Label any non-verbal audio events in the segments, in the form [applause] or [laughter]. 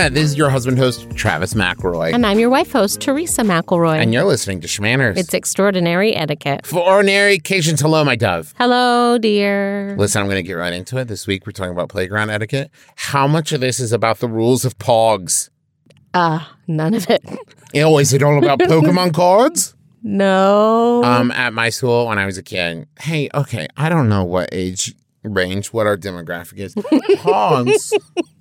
Internet. This is your husband host, Travis McElroy. And I'm your wife host, Teresa McElroy. And you're listening to Shmanners. It's extraordinary etiquette. For ordinary occasions. Hello, my dove. Hello, dear. Listen, I'm going to get right into it. This week, we're talking about playground etiquette. How much of this is about the rules of Pogs? Uh, none of it. [laughs] Oh, is it all about Pokemon cards? No. Um, at my school when I was a kid, hey, okay, I don't know what age range, what our demographic is. [laughs] Pogs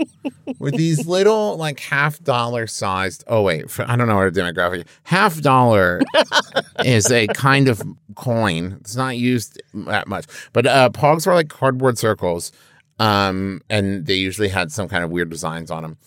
[laughs] were these little, like half dollar sized. Oh wait, for, I don't know what our demographic. Is. Half dollar [laughs] is a kind of coin. It's not used that much, but uh, Pogs were like cardboard circles, um, and they usually had some kind of weird designs on them.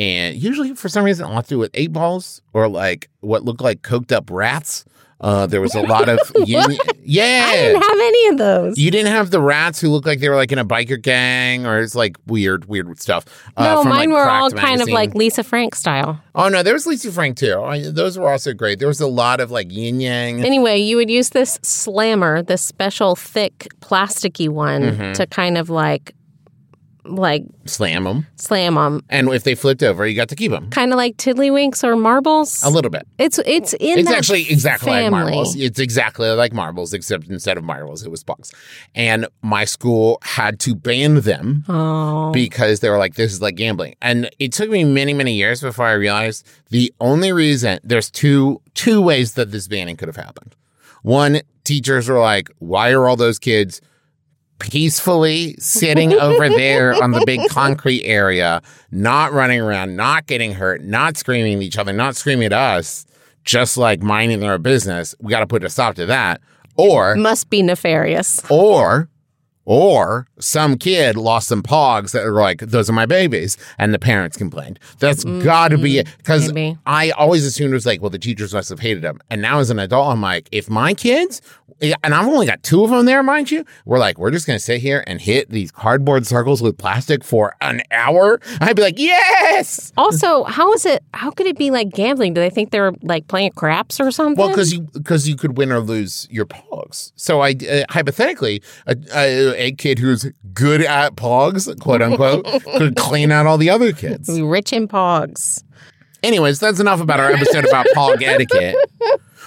And usually, for some reason, to do with eight balls or like what looked like coked up rats. Uh, there was a lot of [laughs] yin- yeah. I didn't have any of those. You didn't have the rats who looked like they were like in a biker gang or it's like weird, weird stuff. Uh, no, from, mine like, were all Cracked kind of like Lisa Frank style. Oh no, there was Lisa Frank too. I, those were also great. There was a lot of like yin yang. Anyway, you would use this slammer, this special thick plasticky one, Mm-hmm. to kind of like, like Slam them, slam them, and if they flipped over, you got to keep them kind of like tiddlywinks or marbles. a little bit. It's it's in It's actually exactly like marbles. It's exactly like marbles, except instead of marbles, it was bugs. And my school had to ban them Oh, because they were like, this is like gambling. And it took me many, many years before I realized the only reason there's two two ways that this banning could have happened. One, teachers were like, why are all those kids peacefully sitting over there on the big [laughs] concrete area, not running around, not getting hurt, not screaming at each other, not screaming at us, just like minding their business. We got to put a stop to that. Or must be nefarious. or or some kid lost some pogs that are like, those are my babies. And the parents complained. That's mm-hmm. got to be it. Because. I always assumed it was like, well, the teachers must have hated them. And now as an adult, I'm like, if my kids, and I've only got two of them there, mind you, we're like, we're just going to sit here and hit these cardboard circles with plastic for an hour. I'd be like, yes. Also, how is it? How could it be like gambling? Do they think they're like playing craps or something? Well, because you because you could win or lose your pogs. So I uh, hypothetically, a, a, a kid who's good at pogs, quote unquote, [laughs] could clean out all the other kids. Rich in pogs. Anyways, that's enough about our episode about pog [laughs] etiquette.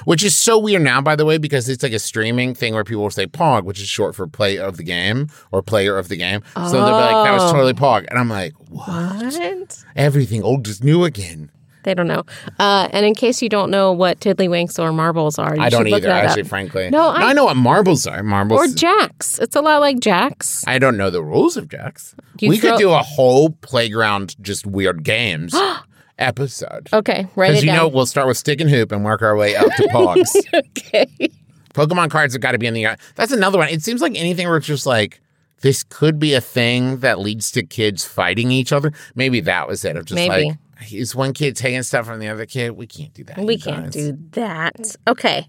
Which is so weird now, by the way, because it's like a streaming thing where people will say POG, which is short for play of the game or player of the game. So they'll be like, that was Oh. totally POG. And I'm like, what? What? Everything old is new again. They don't know. Uh, and in case you don't know what tiddlywinks or marbles are, you I don't either, actually, up. frankly. No, I- I know what marbles are. Marbles. Or jacks. It's a lot like jacks. I don't know the rules of jacks. You we throw- could do a whole playground just weird games [gasps] episode. Okay, write Because you know we'll start with stick and hoop and work our way up to [laughs] pogs. [laughs] okay. Pokemon cards have got to be in the. That's another one. It seems like anything where it's just like this could be a thing that leads to kids fighting each other. Maybe that was it. Of just Maybe. like is one kid taking stuff from the other kid. We can't do that. We can't guys. do that. Okay.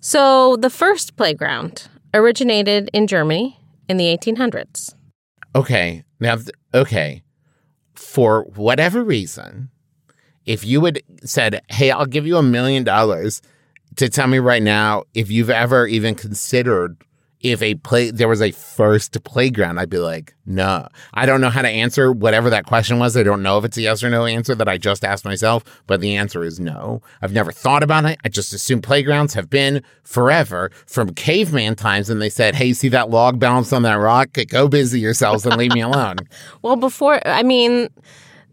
So the first playground originated in Germany in the 1800s. Okay. Now, th- okay. For whatever reason, if you would said, "Hey, I'll give you a million dollars to tell me right now if you've ever even considered if a play there was a first playground," I'd be like, "No, I don't know how to answer whatever that question was. I don't know if it's a yes or no answer that I just asked myself, but the answer is no. I've never thought about it. I just assume playgrounds have been forever from caveman times, and they said, "Hey, see that log balanced on that rock? Go busy yourselves and leave me alone." [laughs] Well, before, I mean,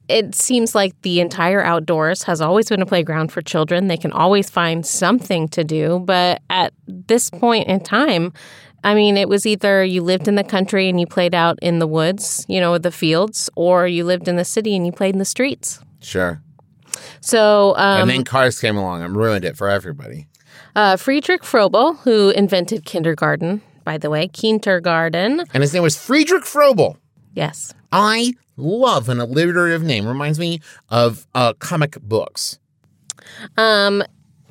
it seems like the entire outdoors has always been a playground for children. They can always find something to do. But at this point in time, I mean, it was either you lived in the country and you played out in the woods, you know, the fields, or you lived in the city and you played in the streets. Sure. So, um, and then cars came along and ruined it for everybody. uh, Friedrich Frobel, who invented kindergarten, by the way, kindergarten. And his name was Friedrich Frobel. Yes. I love an alliterative name. Reminds me of uh, comic books. Um,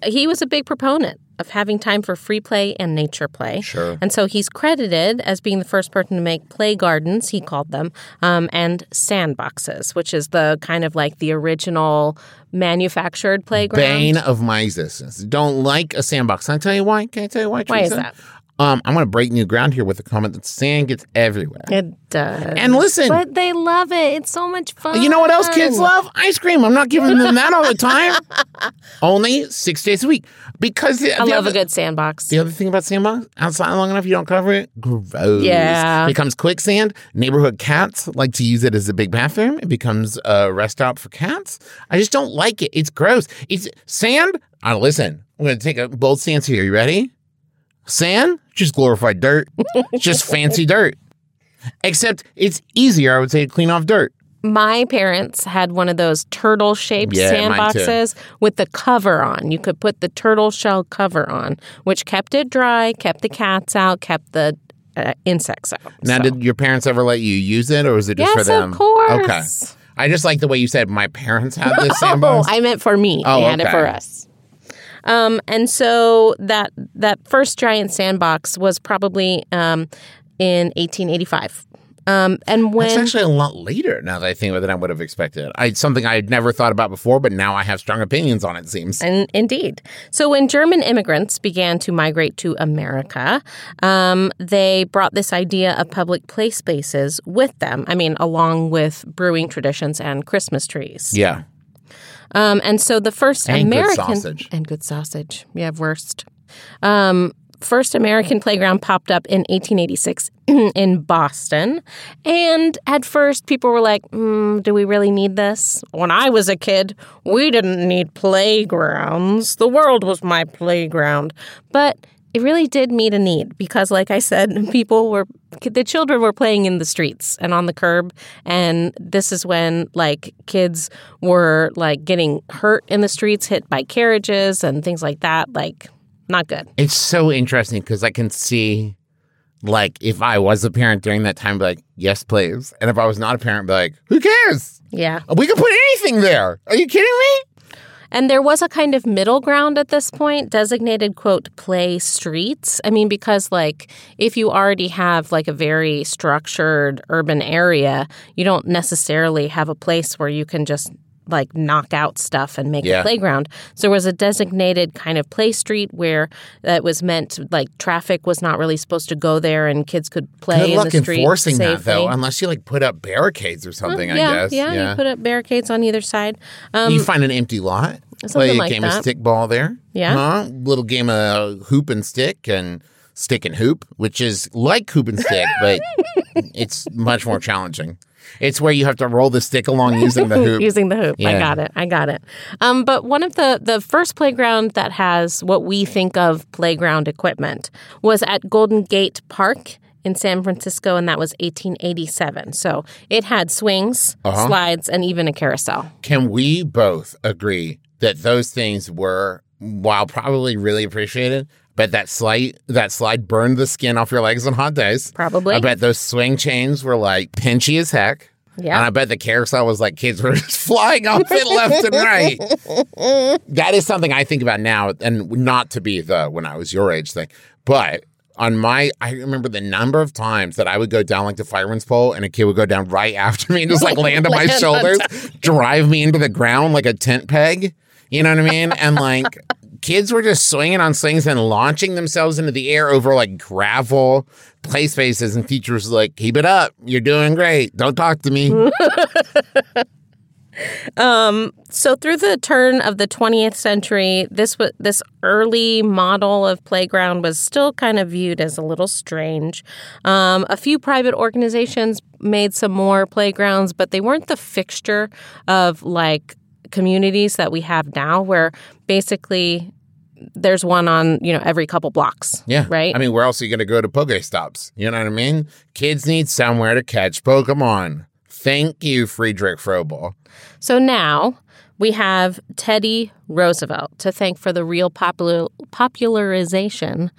he was a big proponent of having time for free play and nature play. Sure. And so he's credited as being the first person to make play gardens, he called them, um, and sandboxes, which is the kind of like the original manufactured playground. Bane of my existence. Don't like a sandbox. Can I tell you why? Can I tell you why? Why is that? Um, I'm going to break new ground here with a comment that sand gets everywhere. It does. And listen, but they love it. It's so much fun. you know what else kids love? Ice cream. I'm not giving them that all the time. [laughs] Only six days a week because the, I the love other, a good sandbox. The other thing about sandbox, outside long enough, you don't cover it. Gross. Yeah. it becomes quicksand. Neighborhood cats like to use it as a big bathroom. It becomes a rest stop for cats. I just don't like it. It's gross. It's sand. Uh, listen, I'm going to take a bold stance here. You ready? Sand, just glorified dirt. It's [laughs] just fancy dirt. Except it's easier, I would say, to clean off dirt. My parents had one of those turtle shaped Yeah, mine too. sandboxes with the cover on. You could put the turtle shell cover on, which kept it dry, kept the cats out, kept the uh, insects out. Now, So- did your parents ever let you use it, or was it just yes, for them? Yes, of course. Okay. I just like the way you said my parents had this [laughs] Oh, sandbox. I meant for me. Oh, they had it okay. for us. Um, and so that that first giant sandbox was probably um, in 1885. Um, and when That's actually a lot later now that I think about it than I would have expected. I something I had never thought about before, but now I have strong opinions on it. Seems And indeed. So when German immigrants began to migrate to America, um, they brought this idea of public play spaces with them. I mean, along with brewing traditions and Christmas trees. yeah. Um, and so the first And good American sausage. and good sausage, yeah, wurst. Um, first American playground popped up in 1886 [clears throat] in Boston, and at first people were like, mm, "Do we really need this?" When I was a kid, we didn't need playgrounds. The world was my playground, but. It really did meet a need because, like I said, [laughs] people were, the children were playing in the streets and on the curb. And this is when, like, kids were, like, getting hurt in the streets, hit by carriages and things like that. Like, not good. It's so interesting because I can see, like, if I was a parent during that time, be like, yes, please. And if I was not a parent, be like, who cares? Yeah. We could put anything there. Are you kidding me? And there was a kind of middle ground at this point, designated, quote, play streets. I mean, because, like, if you already have, like, a very structured urban area, you don't necessarily have a place where you can just, like, knock out stuff and make Yeah. a playground. So there was a designated kind of play street where that was meant, like, traffic was not really supposed to go there and kids could play Good in luck the street enforcing that, though, unless you, like, put up barricades or something, yeah, I guess. yeah, you put up barricades on either side. Um, you find an empty lot. Play a like game that. of stick ball there. Yeah. Huh? Little game of hoop and stick and stick and hoop, which is like hoop and stick, but [laughs] it's much more challenging. It's where you have to roll the stick along using the hoop. [laughs] using the hoop. I got it. I got it. Um, but one of the the first playground that has what we think of playground equipment was at Golden Gate Park in San Francisco, and that was 1887. So it had swings, Uh-huh. slides, and even a carousel. Can we both agree that those things were, while probably really appreciated, but that slide that slide burned the skin off your legs on hot days? Probably. I bet those swing chains were like pinchy as heck. Yeah. And I bet the carousel was like kids were [laughs] just flying off it [laughs] left and right. That is something I think about now, and not to be the when I was your age thing, but on my, I remember the number of times that I would go down like the fireman's pole, and a kid would go down right [laughs] after me and just like land on my shoulders, drive me into the ground like a tent peg. You know what I mean? And like kids were just swinging on slings and launching themselves into the air over like gravel play spaces, and teachers like, "Keep it up, you're doing great. Don't talk to me." [laughs] um, So through the turn of the 20th century, this wa- this early model of playground was still kind of viewed as a little strange. Um, a few private organizations made some more playgrounds, but they weren't the fixture of like communities that we have now, where basically there's one on you know every couple blocks. Yeah. right. I mean, where else are you going to go to Poke Stops? You know what I mean? Kids need somewhere to catch Pokemon. Thank you, Friedrich Frobel. So now we have Teddy Roosevelt to thank for the real popular popularization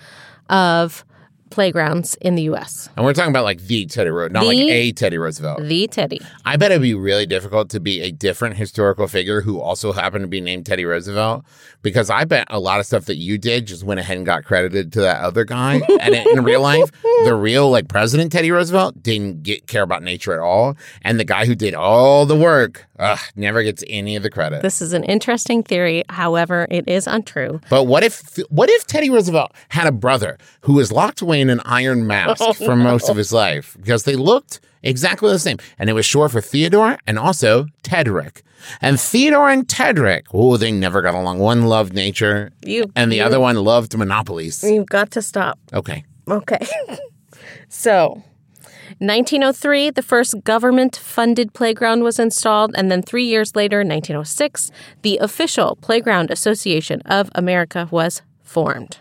of playgrounds in the U.S. And we're talking about like the Teddy Roosevelt, not like a Teddy Roosevelt. The Teddy. I bet it'd be really difficult to be a different historical figure who also happened to be named Teddy Roosevelt because I bet a lot of stuff that you did just went ahead and got credited to that other guy. [laughs] and in real life, the real like President Teddy Roosevelt didn't get care about nature at all, and the guy who did all the work ugh, never gets any of the credit. This is an interesting theory. However, it is untrue. But what if what if Teddy Roosevelt had a brother who was locked away in an iron mask Oh, for most of his life because they looked exactly the same, and it was short for Theodore and also Tedric. And Theodore and Tedric, oh, they never got along. One loved nature, You and the you- other one loved monopolies. You've got to stop. Okay, Okay. [laughs] so, 1903, the first government funded playground was installed. And then three years later, 1906, the official Playground Association of America was formed.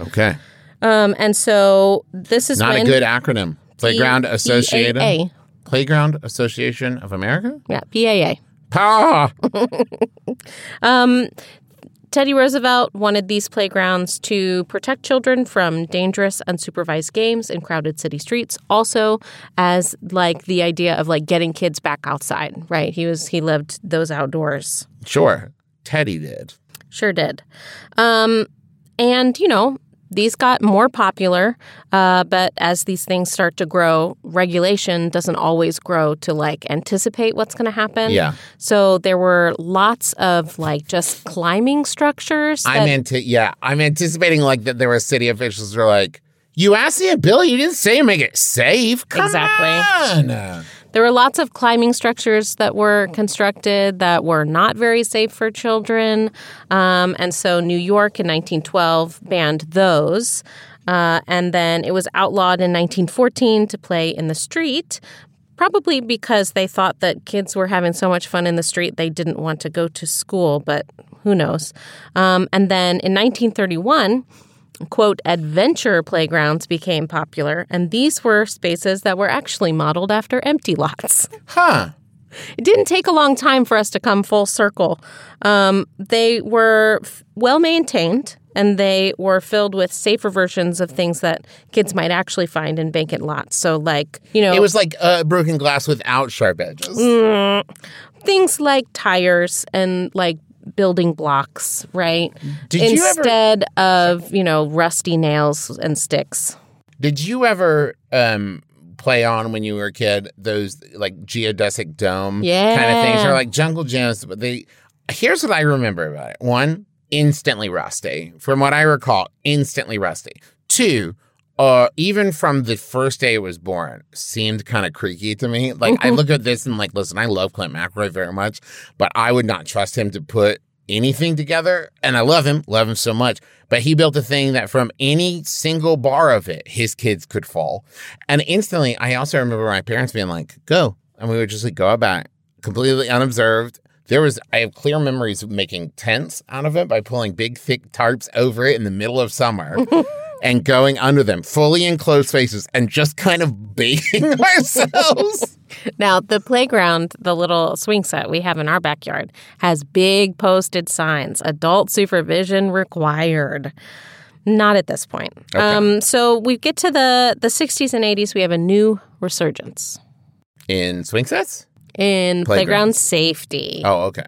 okay, Um, and so this is not when a good acronym. Playground P- Association. PAA. Playground Association of America. Yeah, PAA. Pa. [laughs] Teddy Roosevelt wanted these playgrounds to protect children from dangerous, unsupervised games in crowded city streets. Also, as like the idea of like getting kids back outside, right? He was he lived those outdoors. Sure, Teddy did. Sure did. Um, and, you know, these got more popular, uh, but as these things start to grow, regulation doesn't always grow to like anticipate what's going to happen. Yeah. So there were lots of like just climbing structures. I'm that- into yeah. I'm anticipating like that there were city officials who are like, you asked me a bill, you didn't say make it safe. Come Exactly. on. There were lots of climbing structures that were constructed that were not very safe for children. Um, and so New York in 1912 banned those. Uh, and then it was outlawed in 1914 to play in the street, probably because they thought that kids were having so much fun in the street they didn't want to go to school, but who knows. Um, and then in 1931, quote, adventure playgrounds became popular, and these were spaces that were actually modeled after empty lots. Huh. It didn't take a long time for us to come full circle. Um, they were f- well maintained and they were filled with safer versions of things that kids might actually find in vacant lots. So, like, you know, It was like uh, broken glass without sharp edges. Mm. things like tires and like building blocks, right? Did you ever- Instead of, you know, rusty nails and sticks. Did you ever um play on when you were a kid those like geodesic dome yeah. kind of things or like jungle gyms? But they here's what I remember about it. One, instantly rusty. From what I recall, instantly rusty. Two, uh, even from the first day it was born, seemed kind of creaky to me. Like I [laughs] look at this and like, listen, I love Clint McElroy very much, but I would not trust him to put anything together. And I love him, love him so much. But he built a thing that from any single bar of it, his kids could fall. And instantly, I also remember my parents being like, go. And we would just like go about back completely unobserved. There was, I have clear memories of making tents out of it by pulling big, thick tarps over it in the middle of summer [laughs] and going under them, fully enclosed spaces, and just kind of bathing [laughs] ourselves. Now, the playground, the little swing set we have in our backyard, has big posted signs adult supervision required. Not at this point. Um, so we get to the, the 60s and 80s, we have a new resurgence In swing sets? in Playgrounds. playground safety. Oh, okay.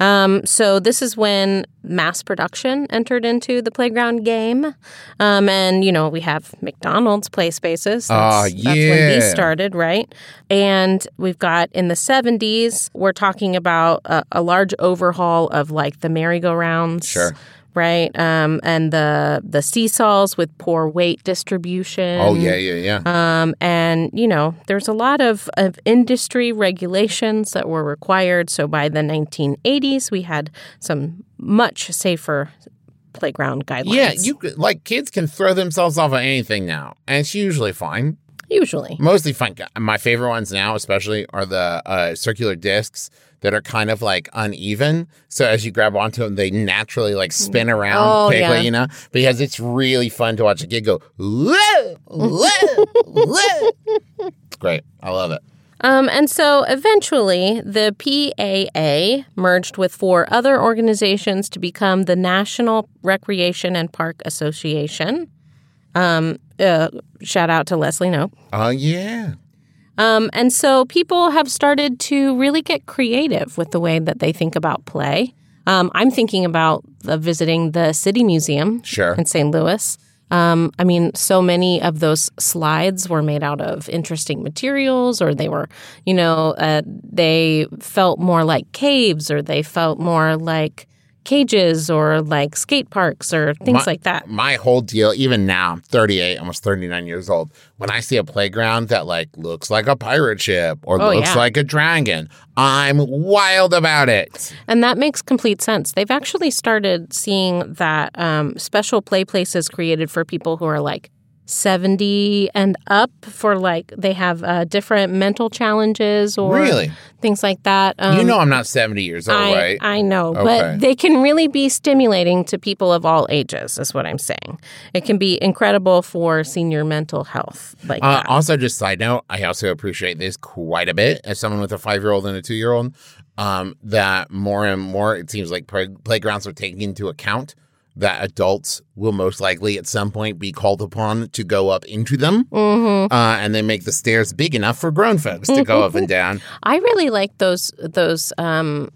Um, so this is when mass production entered into the playground game, um, and you know we have McDonald's play spaces. Ah, That's, that's when these started, right? And we've got in the '70s, we're talking about a, a large overhaul of like the merry-go-rounds. Sure. Right, um, and the the seesaws with poor weight distribution. Oh, yeah, yeah, yeah. Um, and, you know, there's a lot of, of industry regulations that were required. So by the 1980s, we had some much safer playground guidelines. yeah, you like kids can throw themselves off of anything now, and it's usually fine. Usually. Mostly fine. My favorite ones now, especially, are the uh, circular discs that are kind of like uneven. So as you grab onto them, they naturally like spin around Oh, quickly, yeah. you know, because it's really fun to watch a kid go, whoa, whoa, whoa. It's great. I love it. Um, and so eventually, the PAA merged with four other organizations to become the National Recreation and Park Association. Um, uh, shout out to Leslie Knope. Oh, yeah. Um, and so people have started to really get creative with the way that they think about play. Um, I'm thinking about uh, visiting the City Museum Sure. in St. Louis. Um, I mean, so many of those slides were made out of interesting materials, or they were, you know, uh, they felt more like caves, or they felt more like cages, or like skate parks, or things My- like that. My whole deal, even now, I'm 38, almost 39 years old. When I see a playground that like looks like a pirate ship or Oh, looks yeah. like a dragon, I'm wild about it. And that makes complete sense. They've actually started seeing that um, special play places created for people who are like 70 and up for like they have uh, different mental challenges or Really? things like that. Um, you know, I'm not 70 years old, I, right? I know, Okay. but they can really be stimulating to people of all ages, is what I'm saying. It can be incredible for senior mental health. Like Uh, also, just side note, I also appreciate this quite a bit as someone with a five year old and a two year old. Um, that more and more it seems like play- playgrounds are taking into account that adults will most likely at some point be called upon to go up into them, Mhm. uh, and they make the stairs big enough for grown folks to go up and [laughs] down. I really like those those um,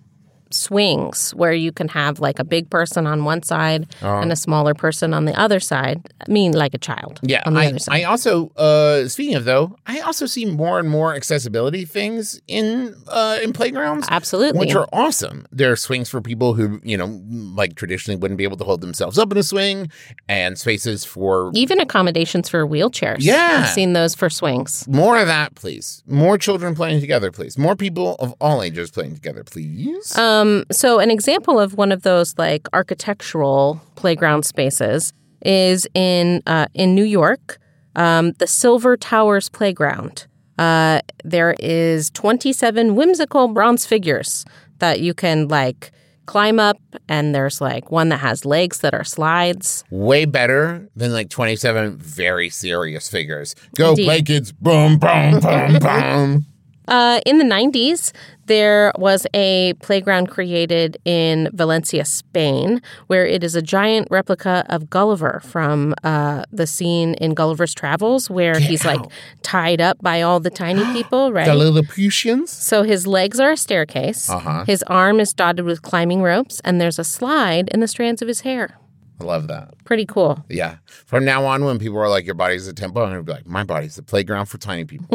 swings where you can have like a big person on one side and a smaller person on the other side. I mean, like a child. Yeah, on the I, other side. I also uh, speaking of though, I also see more and more accessibility things in uh, in playgrounds. Absolutely. which are awesome. There are swings for people who, you know, like traditionally wouldn't be able to hold themselves up in a swing, and spaces for Even accommodations for wheelchairs. Yeah. I've seen those for swings. more of that, please. More children playing together, please. More people of all ages playing together, please. Um, so, an example of one of those like architectural playground spaces is in uh, in New York, um, the Silver Towers Playground. Uh, there is 27 whimsical bronze figures that you can like climb up, and there's like one that has legs that are slides. Way better than like 27 very serious figures. Go Indeed. play kids. Boom, boom, boom, boom. [laughs] Uh, in the 90s, there was a playground created in Valencia, Spain, where it is a giant replica of Gulliver from uh, the scene in Gulliver's Travels, where he's like tied up by all the tiny [gasps] people, right? The Lilliputians. so his legs are a staircase, Uh-huh. his arm is dotted with climbing ropes, and there's a slide in the strands of his hair. I love that. Pretty cool. Yeah. From now on, when people are like, your body's a temple, I'm going to be like, my body's the playground for tiny people,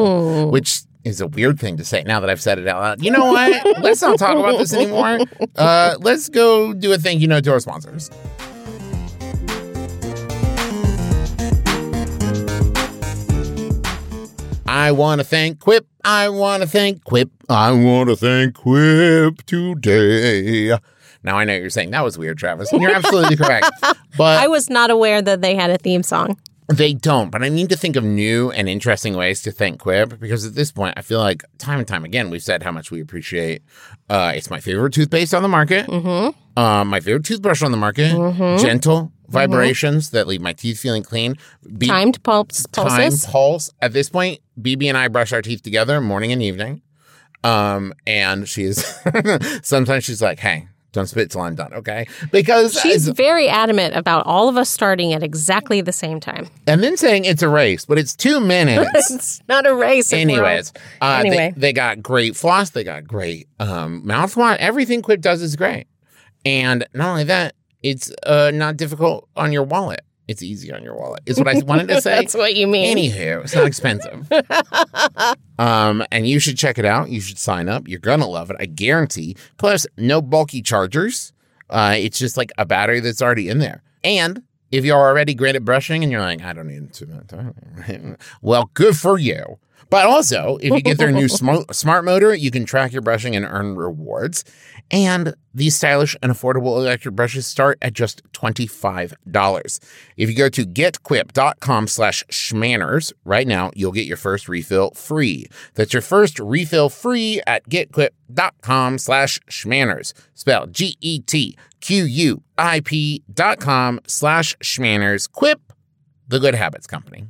Hmm. which is a weird thing to say now that I've said it out loud. You know what? let's not talk about this anymore. Uh, let's go do a thank you note to our sponsors. I want to thank Quip. I want to thank Quip. I want to thank Quip today. Now I know you're saying that was weird, Travis. And you're absolutely correct. [laughs] But I was not aware that they had a theme song. They don't, but I need to think of new and interesting ways to thank Quip because at this point, I feel like time and time again we've said how much we appreciate. Uh, it's my favorite toothpaste on the market. Mm-hmm. Uh, my favorite toothbrush on the market. Gentle vibrations that leave my teeth feeling clean. Be- Timed pulse, time pulses. pulse. At this point, Bebe and I brush our teeth together morning and evening. Um, and she's [laughs] sometimes she's like, "Hey, don't spit till I'm done, okay?" Because She's very adamant about all of us starting at exactly the same time. and then saying it's a race, but it's two minutes. [laughs] It's not a race. if we're all- Anyways, uh, Anyway. they, they got great floss. They got great um, mouthwash. Everything Quip does is great. And not only that, it's uh, not difficult on your wallet. It's easy on your wallet. Is what I wanted to [laughs] say. That's what you mean. Anywho, it's not expensive. [laughs] um, and you should check it out. You should sign up. You're gonna love it. I guarantee. Plus, no bulky chargers. Uh, it's just like a battery that's already in there. And if you're already great at brushing and you're like, I don't need too much time, [laughs] well, good for you. But also, if you get their new [laughs] smart, smart motor, you can track your brushing and earn rewards. And these stylish and affordable electric brushes start at just $25. If you go to getquip.com slash shmanners right now, you'll get your first refill free. That's your first refill free at getquip.com slash shmanners. Spell G-E-T-Q-U-I-P dot com slash shmanners. Quip, the good habits company.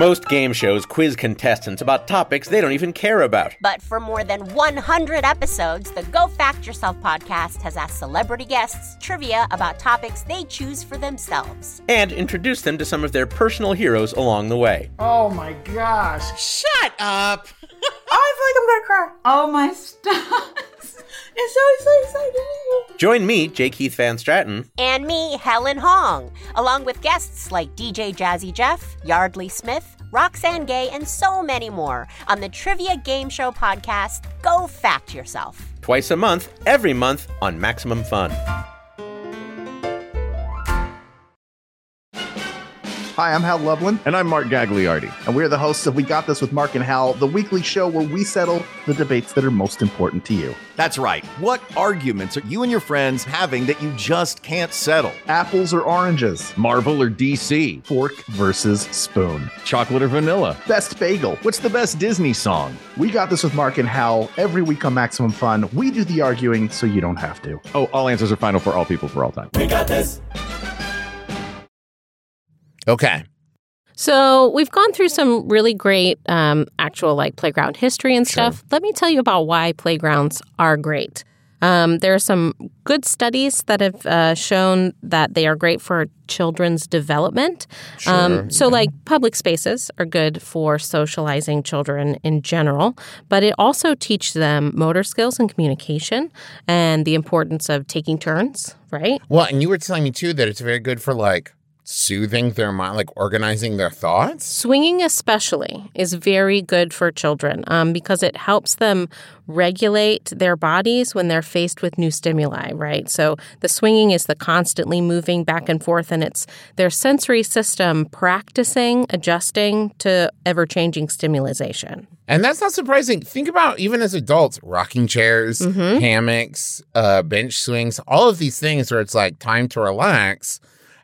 Most game shows quiz contestants about topics they don't even care about. But for more than 100 episodes, the Go Fact Yourself podcast has asked celebrity guests trivia about topics they choose for themselves. And introduced them to some of their personal heroes along the way. Oh my gosh. Shut up. [laughs] I feel like I'm gonna cry. Oh my [laughs] stars. It's so, so exciting. Join me, J. Keith van Straaten, And me, Helen Hong, along with guests like DJ Jazzy Jeff, Yeardley Smith, Roxane Gay, and so many more on the Trivia Game Show podcast, Go Fact Yourself. twice a month, every month on Maximum Fun. Hi, I'm Hal Lublin, And I'm Mark Gagliardi. and we're the hosts of We Got This with Mark and Hal, the weekly show where we settle the debates that are most important to you. That's right. What arguments are you and your friends having that you just can't settle? Apples or oranges? Marvel or DC? Fork versus spoon. Chocolate or vanilla? Best bagel. What's the best Disney song? We Got This with Mark and Hal. Every week on Maximum Fun, we do the arguing so you don't have to. Oh, all answers are final for all people for all time. Okay. So we've gone through some really great um, actual like playground history and stuff. Let me tell you about why playgrounds are great. Um, there are some good studies that have uh, shown that they are great for children's development. um, so, like public spaces are good for socializing children in general, but it also teaches them motor skills and communication and the importance of taking turns. Right? Well, and you were telling me too that it's very good for like soothing their mind, like organizing their thoughts. Swinging, especially, is very good for children um, because it helps them regulate their bodies when they're faced with new stimuli, right? So the swinging is the constantly moving back and forth, and it's their sensory system practicing, adjusting to ever changing stimulation. And that's not surprising. Think about even as adults, rocking chairs, hammocks, uh, bench swings, all of these things where it's like time to relax.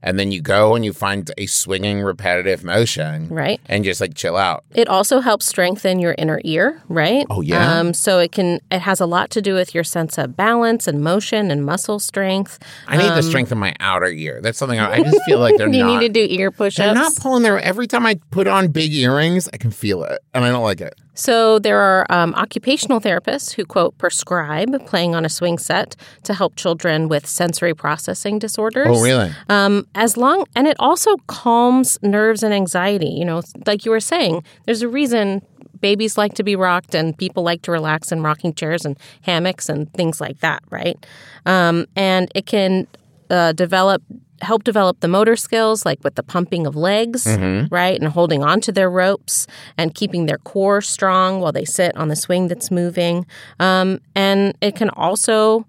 And then you go and you find a swinging repetitive motion. Right. And just like chill out. It also helps strengthen your inner ear, right? Oh, yeah? Um, so it can. It has a lot to do with your sense of balance and motion and muscle strength. I need to strengthen my outer ear. That's something I, I just [laughs] feel like they're you not. need to do ear push-ups. they're not pulling their. Every time I put on big earrings, I can feel it, and I don't like it. So there are um, occupational therapists who quote prescribe playing on a swing set to help children with sensory processing disorders. Oh, really? Um, as long and it also calms nerves and anxiety. You know, like you were saying, there's a reason babies like to be rocked and people like to relax in rocking chairs and hammocks and things like that, right? Um, and it can uh, develop help develop the motor skills like with the pumping of legs right and holding onto their ropes and keeping their core strong while they sit on the swing that's moving um, and it can also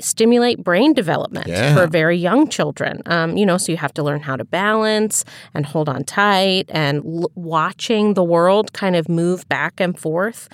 stimulate brain development Yeah. for very young children. Um, you know so you have to learn how to balance and hold on tight and l- watching the world kind of move back and forth.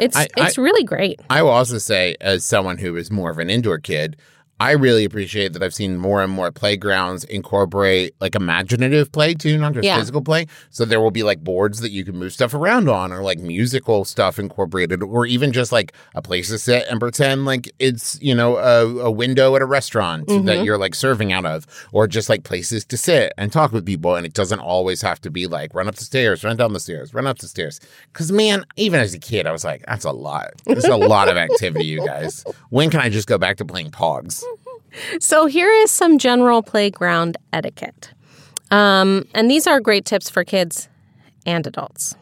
It's I- it's really great. I will also say, as someone who is more of an indoor kid, I really appreciate that I've seen more and more playgrounds incorporate like imaginative play too, not just Yeah. physical play. So there will be like boards that you can move stuff around on, or like musical stuff incorporated, or even just like a place to sit and pretend like it's you know a, a window at a restaurant that mm-hmm. you're like serving out of, or just like places to sit and talk with people. And it doesn't always have to be like run up the stairs, run down the stairs, run up the stairs. Because man, even as a kid, I was like, that's a lot. There's a lot of activity, you guys. When can I just go back to playing Pogs? So here is some general playground etiquette. Um, and these are great tips for kids and adults.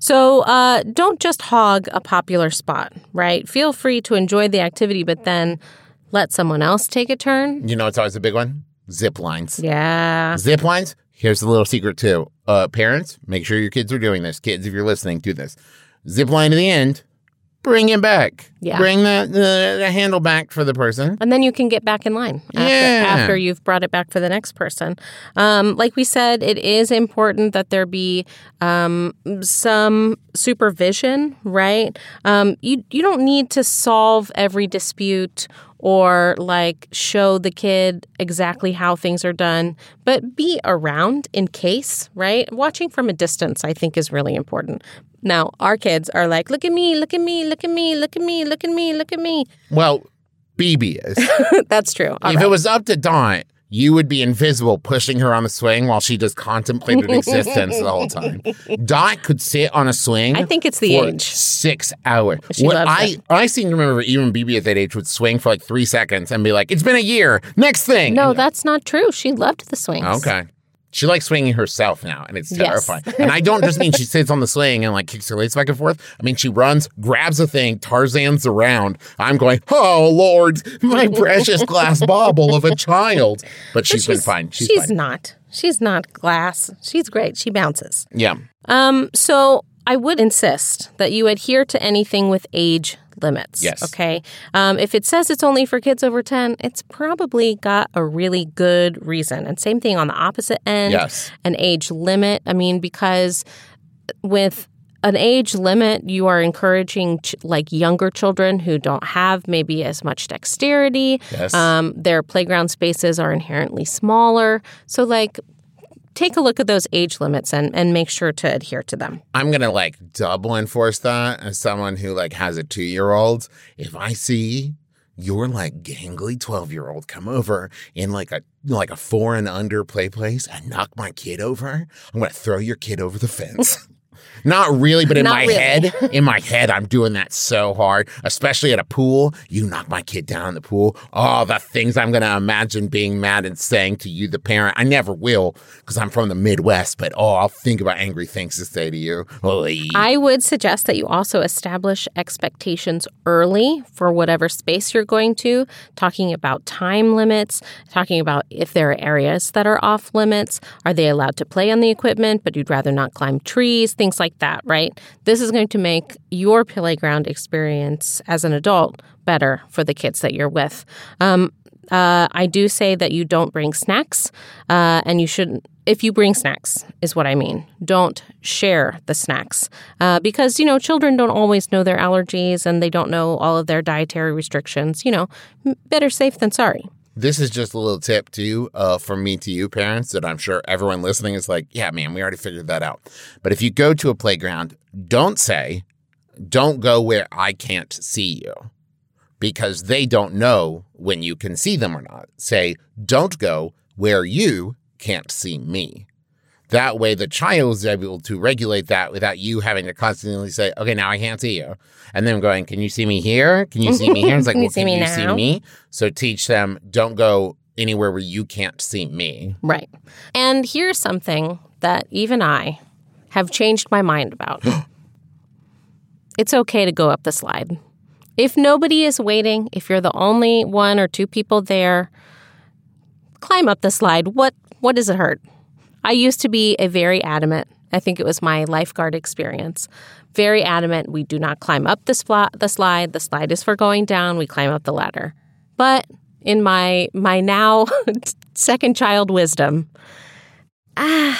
So uh, don't just hog a popular spot, right? Feel free to enjoy the activity, but then let someone else take a turn. You know, it's always a big one. Zip lines. Yeah. Zip lines. Here's the little secret too. Uh, parents, make sure your kids are doing this. Kids, if you're listening, do this. Zip line to the end. Bring it back. Yeah. Bring the, the, the handle back for the person. And then you can get back in line after, Yeah. after you've brought it back for the next person. Um, like we said, it is important that there be um, some supervision, right? Um, you you don't need to solve every dispute or like show the kid exactly how things are done, but be around in case, right? Watching from a distance, I think, is really important. Now, our kids are like, look at me, look at me, look at me, look at me, look at me, look at me. Well, Bebe is. [laughs] That's true. All if right. it was up to Dot, you would be invisible pushing her on the swing while she just contemplated [laughs] existence the whole time. Dot could sit on a swing. I think it's the age. Six hours. She What I it. I seem to remember even Bebe at that age would swing for like three seconds and be like, "It's been a year. Next thing." No, And- that's not true. She loved the swings. okay. She likes swinging herself now, and it's Yes. terrifying. and I don't just mean she [laughs] sits on the swing and like kicks her legs back and forth. I mean she runs, grabs a thing, Tarzan's around. I'm going, oh Lord, my [laughs] precious glass bauble of a child. But she's been fine. She's, she's fine. not. She's not glass. She's great. She bounces. Yeah. Um, so I would insist that you adhere to anything with age limits. Yes. Okay. Um, if it says it's only for kids over 10, it's probably got a really good reason. And same thing on the opposite end. Yes. An age limit. I mean, because with an age limit, you are encouraging ch- like younger children who don't have maybe as much dexterity. Yes. Um, their playground spaces are inherently smaller. So, like, take a look at those age limits and, and make sure to adhere to them. I'm gonna like double enforce that as someone who like has a two year old. If I see your like gangly twelve year old come over in like a like a four and under play place and knock my kid over, I'm gonna throw your kid over the fence. [laughs] Not really, but in Not my really. head, [laughs] in my head, I'm doing that so hard, especially at a pool. You knock my kid down in the pool. Oh, the things I'm going to imagine being mad and saying to you, the parent. I never will because I'm from the Midwest, but oh, I'll think about angry things to say to you. Oy. I would suggest that you also establish expectations early for whatever space you're going to, talking about time limits, talking about if there are areas that are off limits. Are they allowed to play on the equipment, but you'd rather not climb trees, things like that, right? This is going to make your playground experience as an adult better for the kids that you're with. Um, uh, I do say that you don't bring snacks, uh, and you shouldn't. If you bring snacks, is what I mean. Don't share the snacks uh, because you know children don't always know their allergies and they don't know all of their dietary restrictions. You know, better safe than sorry. This is just a little tip too, uh, from me to you, parents, that I'm sure everyone listening is like, yeah, man, we already figured that out. But if you go to a playground, don't say, don't go where I can't see you because they don't know when you can see them or not. Say, don't go where you can't see me. That way, the child is able to regulate that without you having to constantly say, okay, now I can't see you. And then going, can you see me here? Can you see me here? [laughs] It's like, Can you well, see can me you see me? So teach them, don't go anywhere where you can't see me. Right. And here's something that even I have changed my mind about. [gasps] it's okay to go up the slide. If nobody is waiting, if you're the only one or two people there, climb up the slide. What what does it hurt? I used to be a very adamant. I think it was my lifeguard experience. Very adamant. We do not climb up the, spl- the slide. The slide is for going down. We climb up the ladder. But in my my now [laughs] second child wisdom, ah,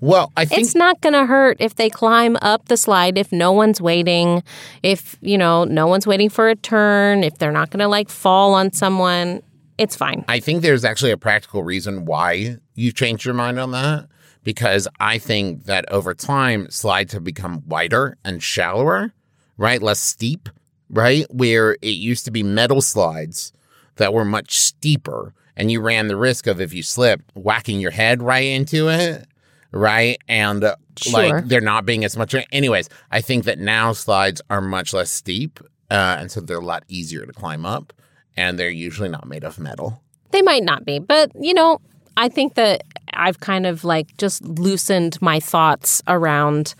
Well, I think it's not going to hurt if they climb up the slide if no one's waiting, if, you know, no one's waiting for a turn, if they're not going to like fall on someone. It's fine. I think there's actually a practical reason why you changed your mind on that. Because I think that over time, slides have become wider and shallower, right? Less steep, right? Where it used to be metal slides that were much steeper, and you ran the risk of if you slipped, whacking your head right into it, right? And uh, Sure. like there not being as much. Anyways, I think that now slides are much less steep, uh, and so they're a lot easier to climb up, and they're usually not made of metal. They might not be, but, you know, I think that I've kind of like just loosened my thoughts around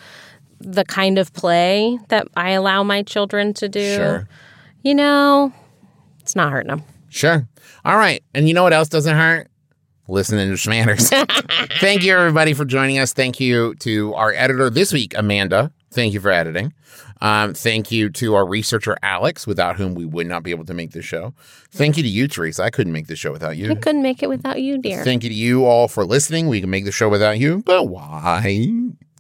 the kind of play that I allow my children to do. Sure. You know, it's not hurting them. Sure. All right. And you know what else doesn't hurt? Listening to Shmanners. [laughs] Thank you, everybody, for joining us. Thank you to our editor this week, Amanda. Thank you for editing. Um, thank you to our researcher, Alex, without whom we would not be able to make this show. Thank you to you, Teresa. I couldn't make this show without you. I couldn't make it without you, dear. Thank you to you all for listening. We can make the show without you, but why?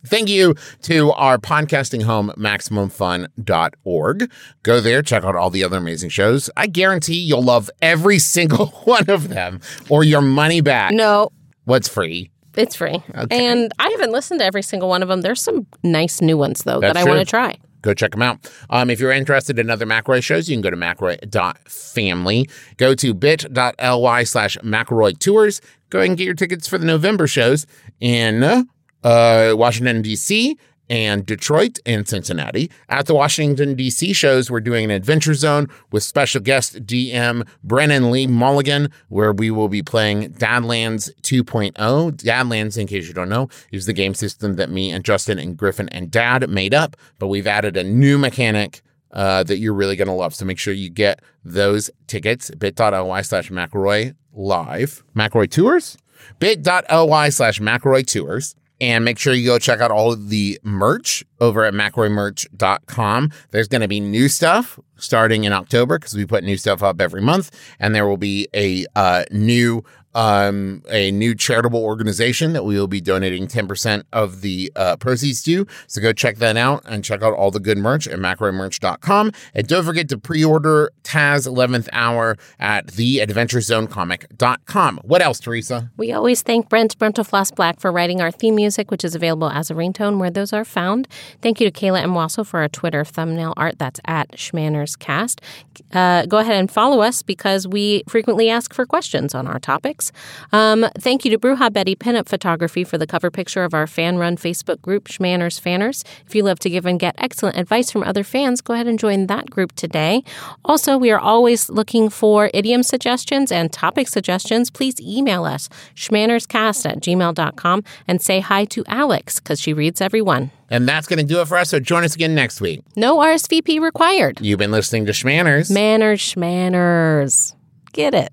Thank you to our podcasting home, MaximumFun.org. Go there, check out all the other amazing shows. I guarantee you'll love every [laughs] single one of them or your money back. no, What's free? It's free. Okay. And I haven't listened to every single one of them. There's some nice new ones, though, That's that I want to try. Go check them out. Um, if you're interested in other McElroy shows, you can go to McElroy.family. Go to bit.ly slash McElroy Tours. Go ahead and get your tickets for the November shows in uh, Washington, D.C., and Detroit and Cincinnati. At the Washington, D.C. shows, we're doing an adventure zone with special guest DM Brennan Lee Mulligan, where we will be playing Dadlands 2.0. Dadlands, in case you don't know, is the game system that me and Justin and Griffin and Dad made up, but we've added a new mechanic. Uh, that you're really going to love. So make sure you get those tickets. bit.ly slash McElroy live. McElroy Tours? bit.ly slash McElroy Tours. And make sure you go check out all the merch over at McElroymerch.com. There's going to be new stuff starting in October because we put new stuff up every month. And there will be a uh, new um, a new charitable organization that we will be donating 10% of the uh, proceeds to. So go check that out and check out all the good merch at McElroymerch.com. And don't forget to pre-order Taz 11th Hour at theadventurezonecomic.com. What else, Teresa? We always thank Brent Brentalfloss Black for writing our theme music, which is available as a ringtone where those are found. Thank you to Kayla M. Wasil for our Twitter thumbnail art. That's at ShmannersCast. Uh, go ahead and follow us because we frequently ask for questions on our topics. Um, thank you to Bruja Betty Pinup Photography for the cover picture of our fan run Facebook group, Shmanners Fanners. If you love to give and get excellent advice from other fans, go ahead and join that group today. Also, we are always looking for idiom suggestions and topic suggestions. Please email us, shmannerscast at gmail.com, and say hi to Alex because she reads everyone. And that's going to do it for us. So join us again next week. No RSVP required. You've been listening to Shmanners. Manners, shmanners. Get it.